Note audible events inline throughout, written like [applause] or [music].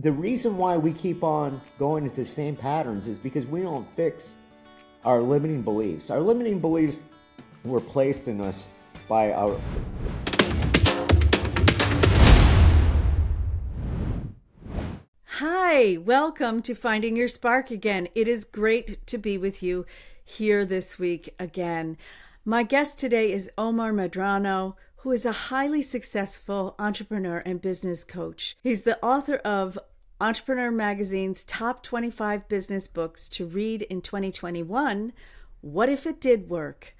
the reason why we keep on going into the same patterns is because we don't fix our limiting beliefs. Our limiting beliefs were placed in us by our Hi, welcome to Finding Your Spark again. It is great to be with you here this week again. My guest today is Omar Medrano, who is a highly successful entrepreneur and business coach. He's the author of Entrepreneur Magazine's top 25 business books to read in 2021 What If It Did Work?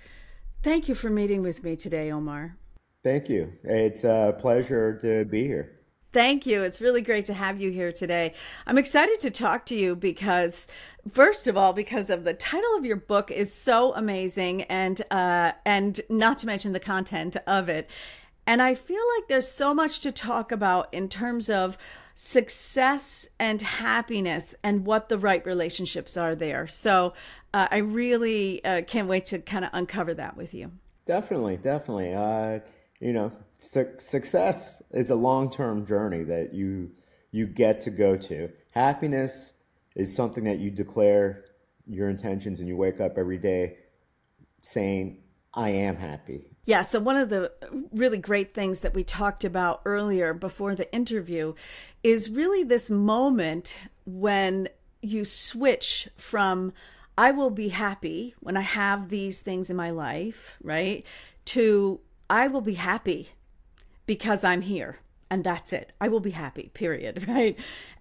Thank you for meeting with me today, Omar. Thank you. It's a pleasure to be here. Thank you. It's really great to have you here today. I'm excited to talk to you because, first of all, because of the title of your book is so amazing, and uh, and not to mention the content of it. And I feel like there's so much to talk about in terms of success and happiness and what the right relationships are there. So uh, I really uh, can't wait to kind of uncover that with you. Definitely, definitely. Uh, you know, su- success is a long-term journey that you you get to go to. Happiness is something that you declare your intentions and you wake up every day saying, "I am happy." Yeah, so one of the really great things that we talked about earlier before the interview is really this moment when you switch from I will be happy when I have these things in my life, right? To I will be happy because I'm here and that's it. I will be happy, period, [laughs] right?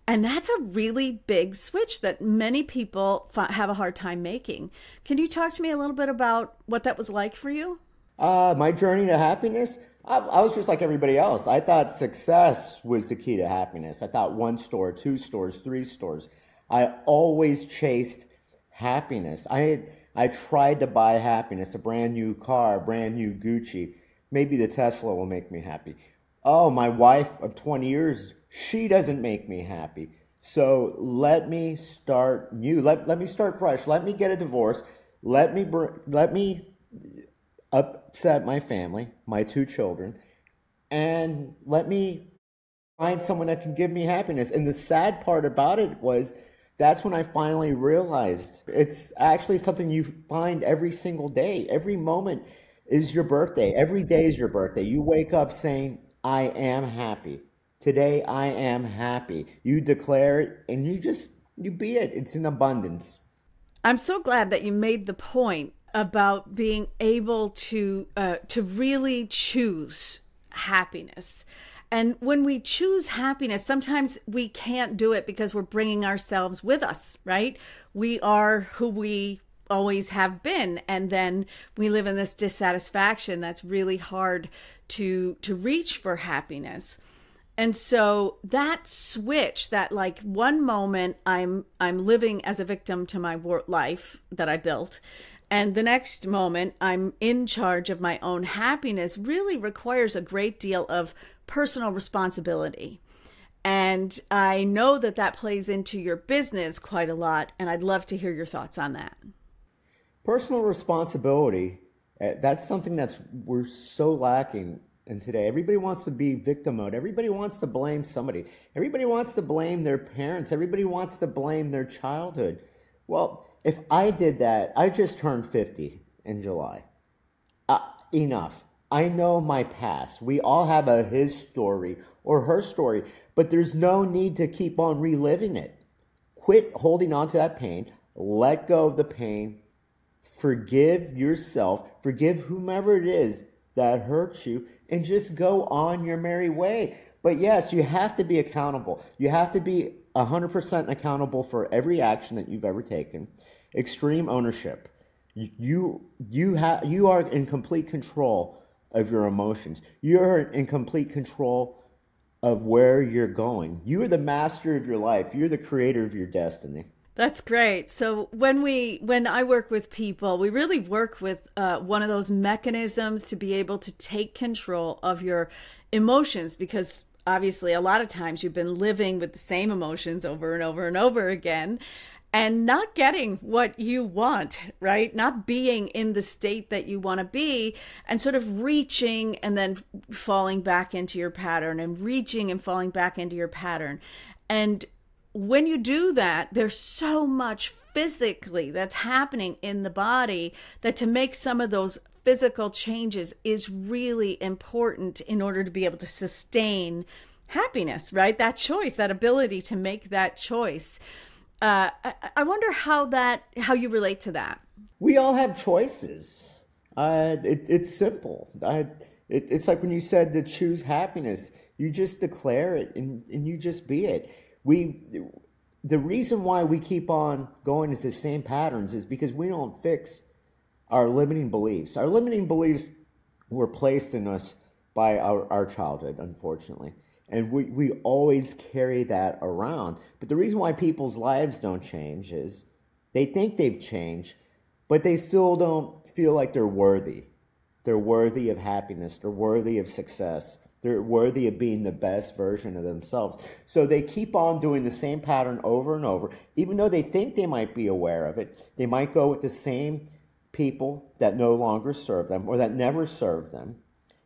And that's a really big switch that many people have a hard time making. Can you talk to me a little bit about what that was like for you? Uh, my journey to happiness, I, I, was just like everybody else. I thought success was the key to happiness. I thought one store, two stores, three stores. I always chased happiness. I I tried to buy happiness, a brand new car, a brand new Gucci. Maybe the Tesla will make me happy. Oh, my wife of 20 years, she doesn't make me happy. So let me start new. Let, let me start fresh. Let me get a divorce. Let me let me upset my family, my two children, and let me find someone that can give me happiness. And the sad part about it was that's when I finally realized it's actually something you find every single day. Every moment is your birthday. Every day is your birthday. You wake up saying, I am happy. Today I am happy. You declare it and you just you be it. It's in abundance. I'm so glad that you made the point about being able to uh, to really choose happiness. And when we choose happiness, sometimes we can't do it because we're bringing ourselves with us, right? We are who we always have been and then we live in this dissatisfaction that's really hard to to reach for happiness. And so that switch, that like one moment I'm I'm living as a victim to my life that I built, and the next moment I'm in charge of my own happiness really requires a great deal of personal responsibility. And I know that that plays into your business quite a lot, and I'd love to hear your thoughts on that. Personal responsibility, eh, that's something that's we're so lacking in today. Everybody wants to be victim mode. Everybody wants to blame somebody. Everybody wants to blame their parents. Everybody wants to blame their childhood. Well, if I did that, I just turned 50 in July. Uh, enough. I know my past. We all have a his story or her story, but there's no need to keep on reliving it. Quit holding on to that pain. Let go of the pain. Forgive yourself. Forgive whomever it is that hurts you and just go on your merry way. But yes, you have to be accountable. You have to be 100% accountable for every action that you've ever taken. Extreme ownership. You you you are in complete control of your emotions. You're in complete control of where you're going. You are the master of your life. You're the creator of your destiny. That's great. So when we when I work with people, we really work with uh, one of those mechanisms to be able to take control of your emotions because obviously a lot of times you've been living with the same emotions over and over and over again and not getting what you want, right? Not being in the state that you want to be and sort of reaching and then falling back into your pattern and reaching and falling back into your pattern. And when you do that, there's so much physically that's happening in the body that to make some of those physical changes is really important in order to be able to sustain happiness, right? That choice, that ability to make that choice. Uh, I, I wonder how that how you relate to that. We all have choices. Uh, it, it's simple. I, it, it's like when you said to choose happiness, you just declare it and, and you just be it. We, the reason why we keep on going into the same patterns is because we don't fix our limiting beliefs. Our limiting beliefs were placed in us by our, our childhood, unfortunately. And we, we always carry that around. But the reason why people's lives don't change is they think they've changed, but they still don't feel like they're worthy. They're worthy of happiness, they're worthy of success, they're worthy of being the best version of themselves. So they keep on doing the same pattern over and over, even though they think they might be aware of it. They might go with the same people that no longer serve them or that never served them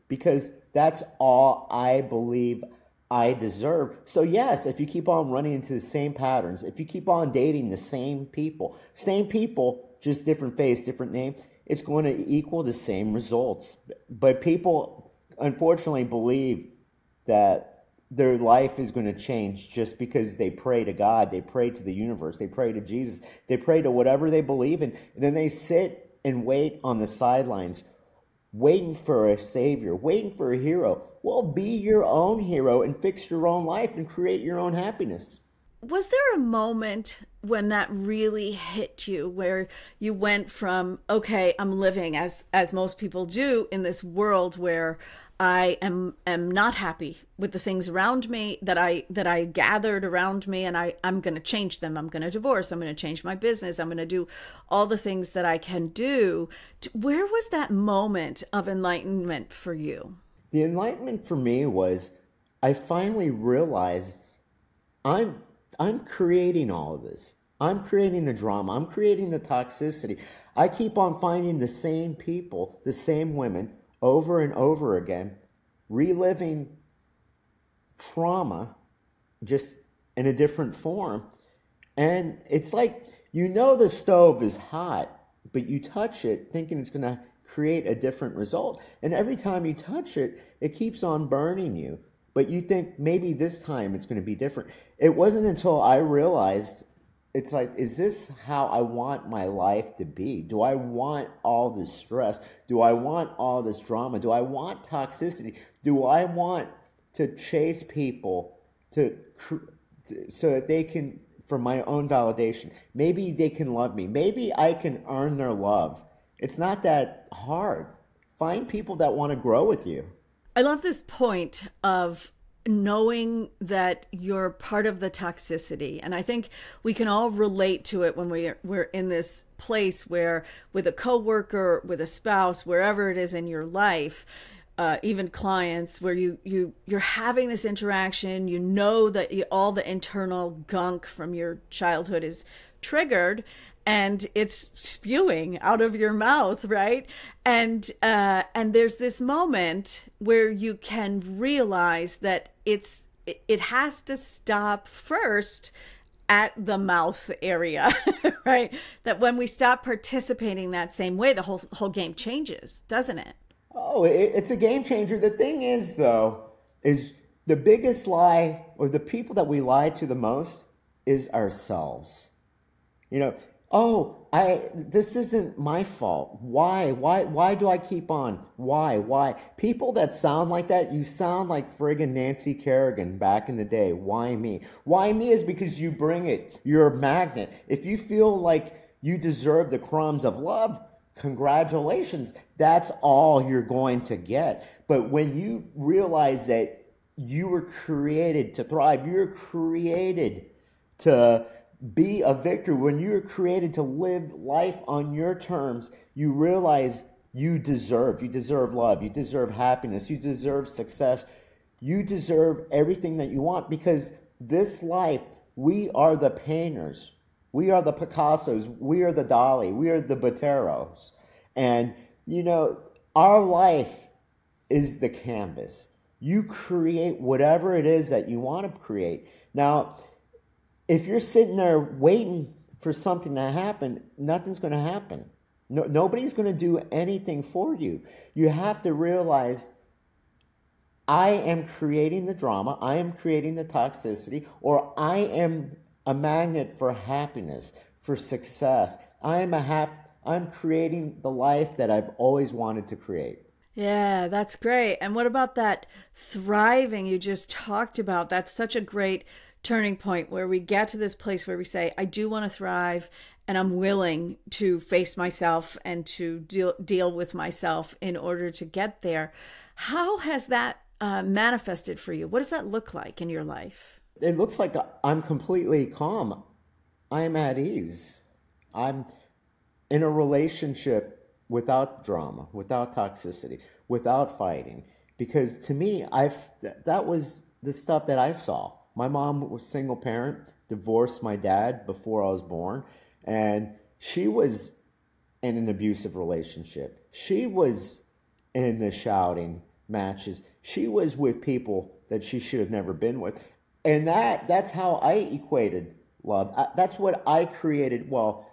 because that's all I believe I deserve. So, yes, if you keep on running into the same patterns, if you keep on dating the same people, same people, just different face, different name, it's going to equal the same results. But people unfortunately believe that their life is going to change just because they pray to God, they pray to the universe, they pray to Jesus, they pray to whatever they believe in, and then they sit and wait on the sidelines, waiting for a savior, waiting for a hero. Well, be your own hero and fix your own life and create your own happiness. Was there a moment when that really hit you where you went from okay, I'm living as as most people do in this world where I am am not happy with the things around me that I that I gathered around me and I I'm going to change them. I'm going to divorce. I'm going to change my business. I'm going to do all the things that I can do. Where was that moment of enlightenment for you? The enlightenment for me was I finally realized I'm I'm creating all of this. I'm creating the drama. I'm creating the toxicity. I keep on finding the same people, the same women over and over again, reliving trauma just in a different form. And it's like you know the stove is hot, but you touch it thinking it's going to create a different result. And every time you touch it, it keeps on burning you but you think maybe this time it's going to be different. It wasn't until I realized it's like, is this how I want my life to be? Do I want all this stress? Do I want all this drama? Do I want toxicity? Do I want to chase people to, to so that they can, for my own validation, maybe they can love me. Maybe I can earn their love. It's not that hard. Find people that want to grow with you. I love this point of knowing that you're part of the toxicity and i think we can all relate to it when we're we're in this place where with a coworker with a spouse wherever it is in your life uh, even clients where you you you're having this interaction you know that you, all the internal gunk from your childhood is triggered and it's spewing out of your mouth right? And uh and there's this moment where you can realize that it's it has to stop first at the mouth area [laughs] right? That when we stop participating that same way the whole whole game changes doesn't it? Oh it's a game changer. The thing is though is the biggest lie or the people that we lie to the most is ourselves. You know oh i this isn't my fault. Why? Why why do i keep on? Why? Why? People that sound like that you sound like friggin nancy kerrigan back in the day. Why me? Why me is because you bring it. You're a magnet. If you feel like you deserve the crumbs of love congratulations. That's all you're going to get. But when you realize that you were created to thrive you're created to be a victor. When you're created to live life on your terms, you realize you deserve. You deserve love. You deserve happiness. You deserve success. You deserve everything that you want because this life, we are the painters. We are the Picassos. We are the Dali. We are the Boteros. And, you know, our life is the canvas. You create whatever it is that you want to create. Now, if you're sitting there waiting for something to happen, nothing's going to happen. No, nobody's going to do anything for you. You have to realize I am creating the drama, I am creating the toxicity, or I am a magnet for happiness, for success. I am a hap- I'm creating the life that I've always wanted to create. Yeah, that's great. And what about that thriving you just talked about? That's such a great turning point where we get to this place where we say, I do want to thrive and I'm willing to face myself and to deal, deal with myself in order to get there. How has that uh, manifested for you? What does that look like in your life? It looks like I'm completely calm. I'm at ease. I'm in a relationship without drama, without toxicity, without fighting. Because to me, I've that was the stuff that I saw. My mom was single parent, divorced my dad before I was born, and she was in an abusive relationship. She was in the shouting matches. She was with people that she should have never been with. And that that's how I equated love. I, that's what I created. Well,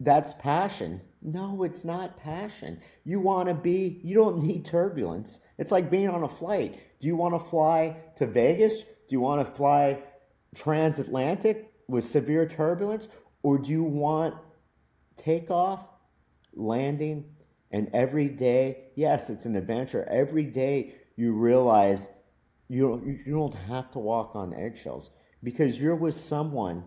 that's passion. No, it's not passion. You want to be, you don't need turbulence. It's like being on a flight. Do you want to fly to Vegas? Do you want to fly transatlantic with severe turbulence? Or do you want takeoff, landing, and every day, yes, it's an adventure. Every day you realize you don't, you don't have to walk on eggshells because you're with someone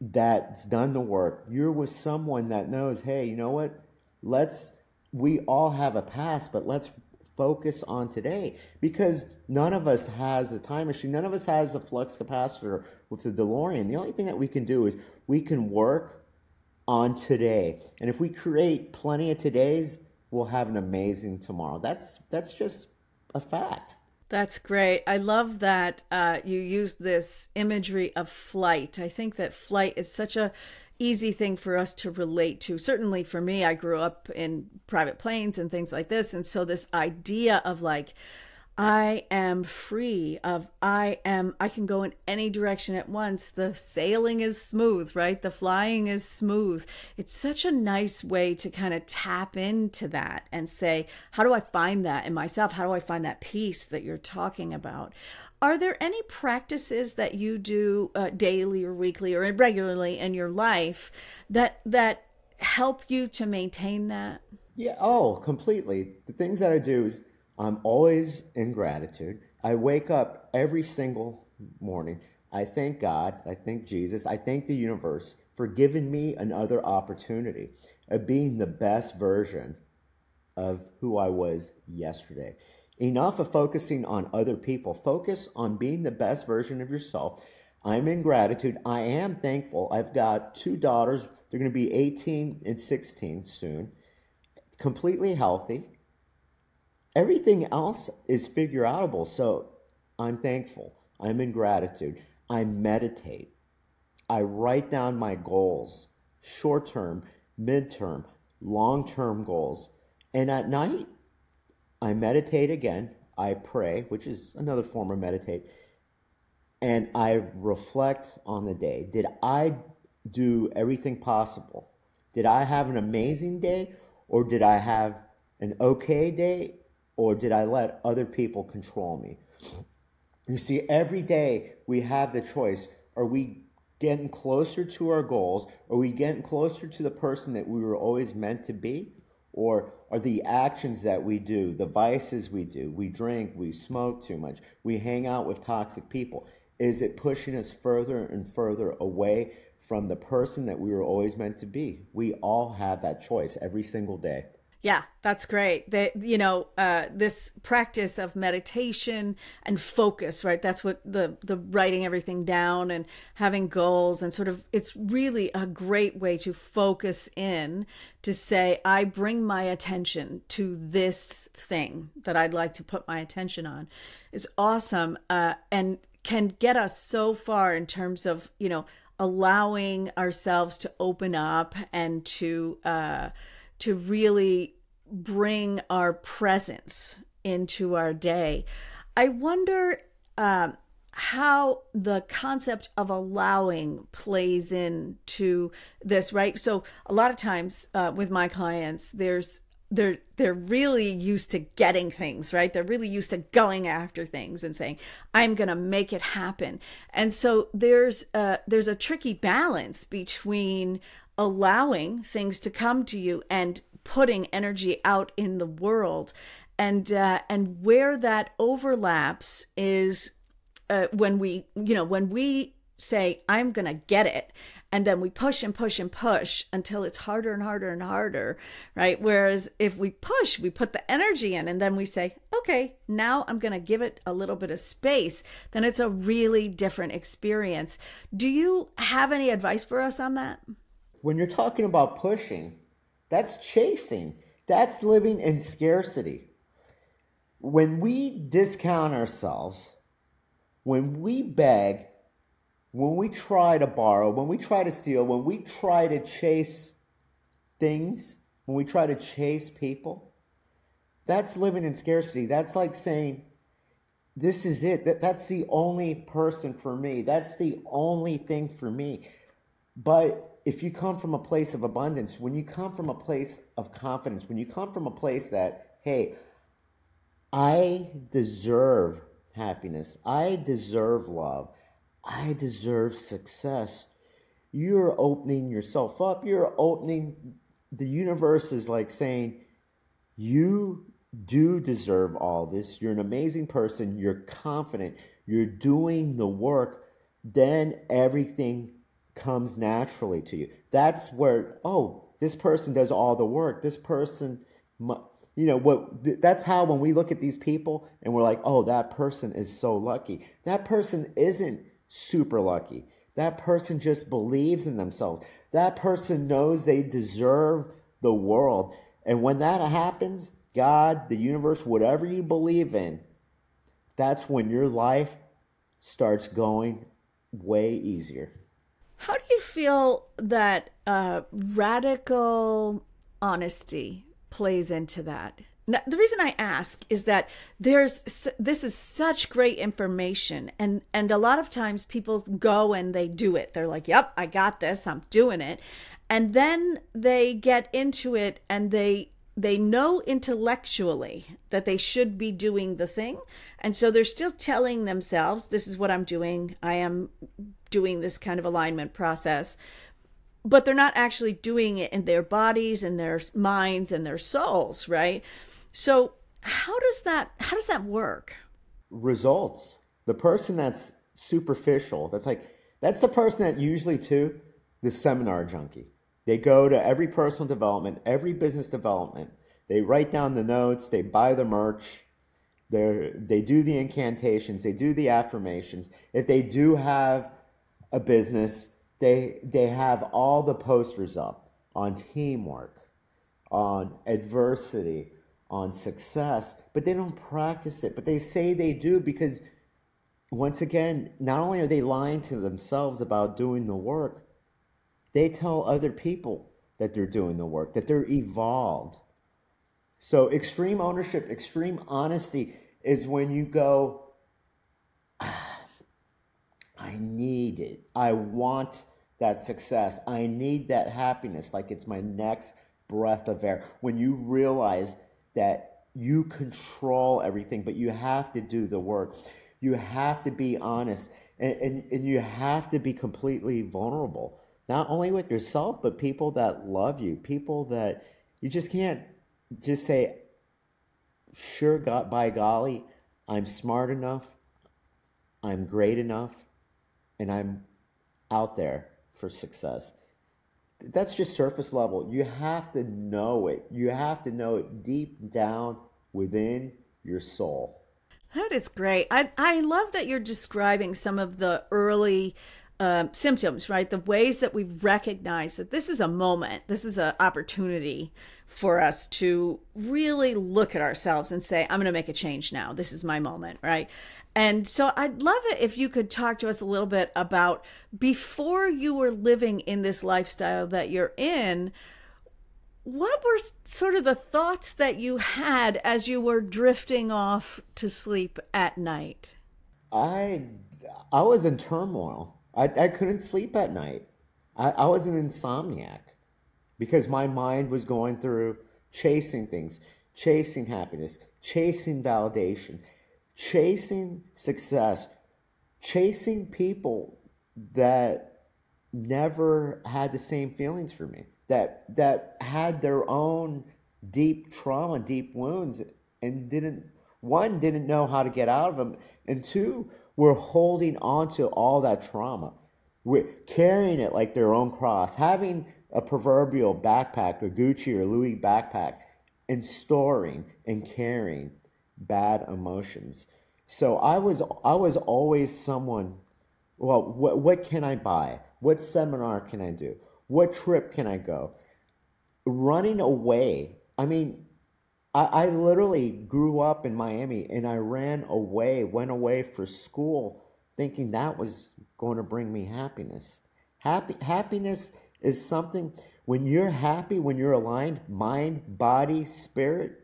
that's done the work. You're with someone that knows, hey, you know what? Let's, we all have a past, but let's focus on today because none of us has a time machine. None of us has a flux capacitor with the DeLorean. The only thing that we can do is we can work on today. And if we create plenty of todays, we'll have an amazing tomorrow. That's that's just a fact. That's great. I love that uh, you use this imagery of flight. I think that flight is such a easy thing for us to relate to. Certainly for me, I grew up in private planes and things like this, and so this idea of like I am free of I am I can go in any direction at once. The sailing is smooth, right? The flying is smooth. It's such a nice way to kind of tap into that and say, how do I find that in myself? How do I find that peace that you're talking about? Are there any practices that you do uh, daily or weekly or regularly in your life that that help you to maintain that? Yeah, oh, completely. The things that I do is I'm always in gratitude. I wake up every single morning. I thank God, I thank Jesus, I thank the universe for giving me another opportunity of being the best version of who I was yesterday. Enough of focusing on other people. Focus on being the best version of yourself. I'm in gratitude. I am thankful. I've got two daughters. They're going to be 18 and 16 soon. Completely healthy. Everything else is figure outable. So I'm thankful. I'm in gratitude. I meditate. I write down my goals, short term, midterm, long term goals. And at night, I meditate again. I pray, which is another form of meditate. And I reflect on the day. Did I do everything possible? Did I have an amazing day or did I have an okay day or did I let other people control me? You see, every day we have the choice are we getting closer to our goals? Are we getting closer to the person that we were always meant to be? Or are the actions that we do, the vices we do, we drink, we smoke too much, we hang out with toxic people, is it pushing us further and further away from the person that we were always meant to be? We all have that choice every single day. Yeah, that's great. That you know, uh, this practice of meditation and focus, right? That's what the the writing everything down and having goals and sort of it's really a great way to focus in to say, I bring my attention to this thing that I'd like to put my attention on. Is awesome uh, and can get us so far in terms of you know allowing ourselves to open up and to. Uh, to really bring our presence into our day. I wonder, um, how the concept of allowing plays into this, right? So a lot of times uh, with my clients, there's they're they're really used to getting things right they're really used to going after things and saying i'm going to make it happen and so there's a, there's a tricky balance between allowing things to come to you and putting energy out in the world. And uh, and where that overlaps is uh, when we you know when we say i'm going to get it and then we push and push and push until it's harder and harder and harder right? Whereas if we push we put the energy in and then we say okay now i'm going to give it a little bit of space then it's a really different experience. Do you have any advice for us on that? When you're talking about pushing that's chasing that's living in scarcity when we discount ourselves when we beg when we try to borrow, when we try to steal, when we try to chase things, when we try to chase people, that's living in scarcity. That's like saying, this is it. That, that's the only person for me. That's the only thing for me. But if you come from a place of abundance, when you come from a place of confidence, when you come from a place that, hey, I deserve happiness, I deserve love, I deserve success. You're opening yourself up. You're opening, the universe is like saying, you do deserve all this. You're an amazing person. You're confident. You're doing the work. Then everything comes naturally to you. That's where, oh, this person does all the work. This person, you know, what that's how when we look at these people and we're like, oh, that person is so lucky. That person isn't super lucky. That person just believes in themselves. That person knows they deserve the world. And when that happens, God, the universe, whatever you believe in, that's when your life starts going way easier. How do you feel that uh, radical honesty plays into that? Now, the reason I ask is that there's this is such great information and and a lot of times people go and they do it. They're like, "Yep, I got this. I'm doing it." And then they get into it and they they know intellectually that they should be doing the thing. And so they're still telling themselves, "This is what I'm doing. I am doing this kind of alignment process." But they're not actually doing it in their bodies and their minds and their souls, right? So how does that how does that work? Results. The person that's superficial, that's like that's the person that usually too, the seminar junkie. They go to every personal development, every business development. They write down the notes, they buy the merch, they they do the incantations, they do the affirmations. If they do have a business, they they have all the posters up on teamwork, on adversity, on success, but they don't practice it. But they say they do because, once again, not only are they lying to themselves about doing the work, they tell other people that they're doing the work, that they're evolved. So, extreme ownership, extreme honesty is when you go, ah, I need it. I want that success. I need that happiness like it's my next breath of air. When you realize that you control everything, but you have to do the work. You have to be honest and, and, and you have to be completely vulnerable, not only with yourself, but people that love you, people that you just can't just say, sure, God, by golly, I'm smart enough, I'm great enough, and I'm out there for success that's just surface level. You have to know it. You have to know it deep down within your soul. That is great. I I love that you're describing some of the early uh, symptoms, right? The ways that we recognize that this is a moment, this is an opportunity for us to really look at ourselves and say, I'm going to make a change now. This is my moment, right? And so I'd love it if you could talk to us a little bit about before you were living in this lifestyle that you're in, what were sort of the thoughts that you had as you were drifting off to sleep at night? I I was in turmoil. I, I couldn't sleep at night. I, I was an insomniac because my mind was going through chasing things, chasing happiness, chasing validation, chasing success, chasing people that never had the same feelings for me, that that had their own deep trauma, deep wounds, and didn't one didn't know how to get out of them, and two were holding on to all that trauma. We're carrying it like their own cross, having a proverbial backpack, a Gucci or Louis backpack, and storing and carrying bad emotions. So I was I was always someone. Well, what what can I buy? What seminar can I do? What trip can I go? Running away. I mean, I, I literally grew up in Miami and I ran away, went away for school, thinking that was going to bring me happiness. Happy happiness is something when you're happy, when you're aligned, mind, body, spirit,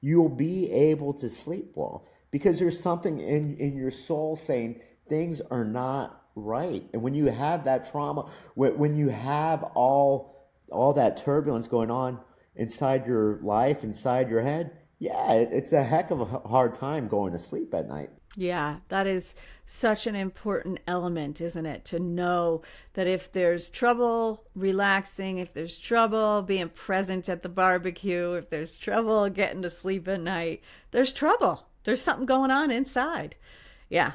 you'll be able to sleep well because there's something in, in your soul saying things are not right. And when you have that trauma, when you have all all that turbulence going on inside your life, inside your head, yeah, it's a heck of a hard time going to sleep at night. Yeah, that is such an important element, isn't it? To know that if there's trouble relaxing, if there's trouble being present at the barbecue, if there's trouble getting to sleep at night, there's trouble. There's something going on inside. Yeah,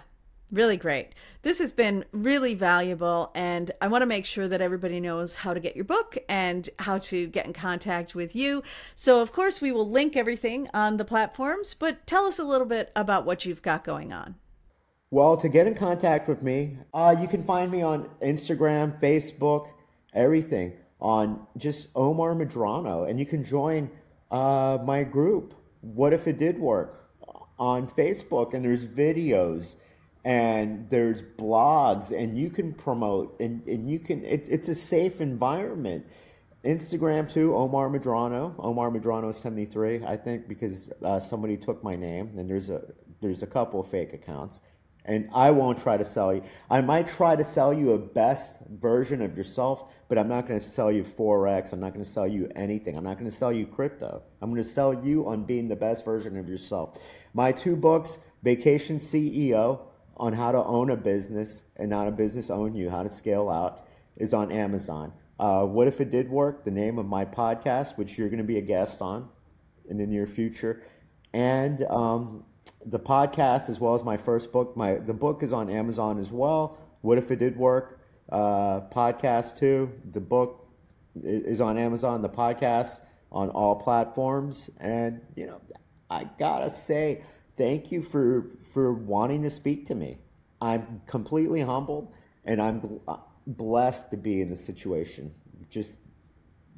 really great. This has been really valuable, and I want to make sure that everybody knows how to get your book and how to get in contact with you. So, of course, we will link everything on the platforms, but tell us a little bit about what you've got going on. Well, to get in contact with me, uh, you can find me on Instagram, Facebook, everything on just Omar Medrano, and you can join uh, my group. What if it did work? On Facebook, and there's videos and there's blogs and you can promote and, and you can it, it's a safe environment. Instagram too omar medrano omar medrano 73 i think because uh, somebody took my name and there's a there's a couple of fake accounts. And i won't try to sell you i might try to sell you a best version of yourself but i'm not going to sell you forex i'm not going to sell you anything i'm not going to sell you crypto. I'm going to sell you on being the best version of yourself. My two books vacation ceo on how to own a business and not a business own you, how to scale out, is on Amazon. Uh, what if it did work? The name of my podcast, which you're going to be a guest on in the near future, and um, the podcast as well as my first book. My the book is on Amazon as well. What if it did work? Uh, podcast too. The book is on Amazon. The podcast on all platforms, and you know, I gotta say thank you for for wanting to speak to me. I'm completely humbled, and I'm uh, blessed to be in this situation. Just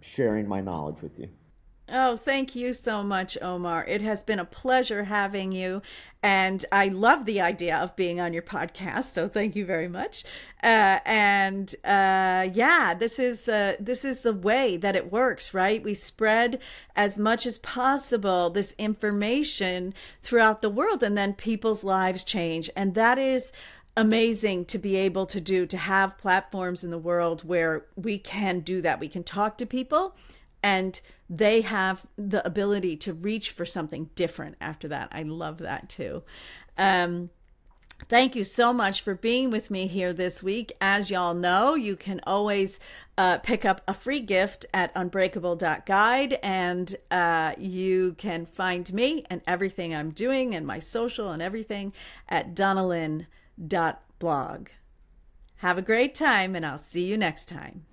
sharing my knowledge with you. Oh, thank you so much, Omar. It has been a pleasure having you. And I love the idea of being on your podcast. So thank you very much. Uh, and uh, yeah, this is uh, this is the way that it works, right? We spread as much as possible this information throughout the world, and then people's lives change. And that is amazing to be able to do, to have platforms in the world where we can do that. We can talk to people and they have the ability to reach for something different after that. I love that too. Um, Thank you so much for being with me here this week. As y'all know, you can always uh, pick up a free gift at unbreakable.guide, and uh, you can find me and everything I'm doing and my social and everything at donalyn.blog. Have a great time, and I'll see you next time.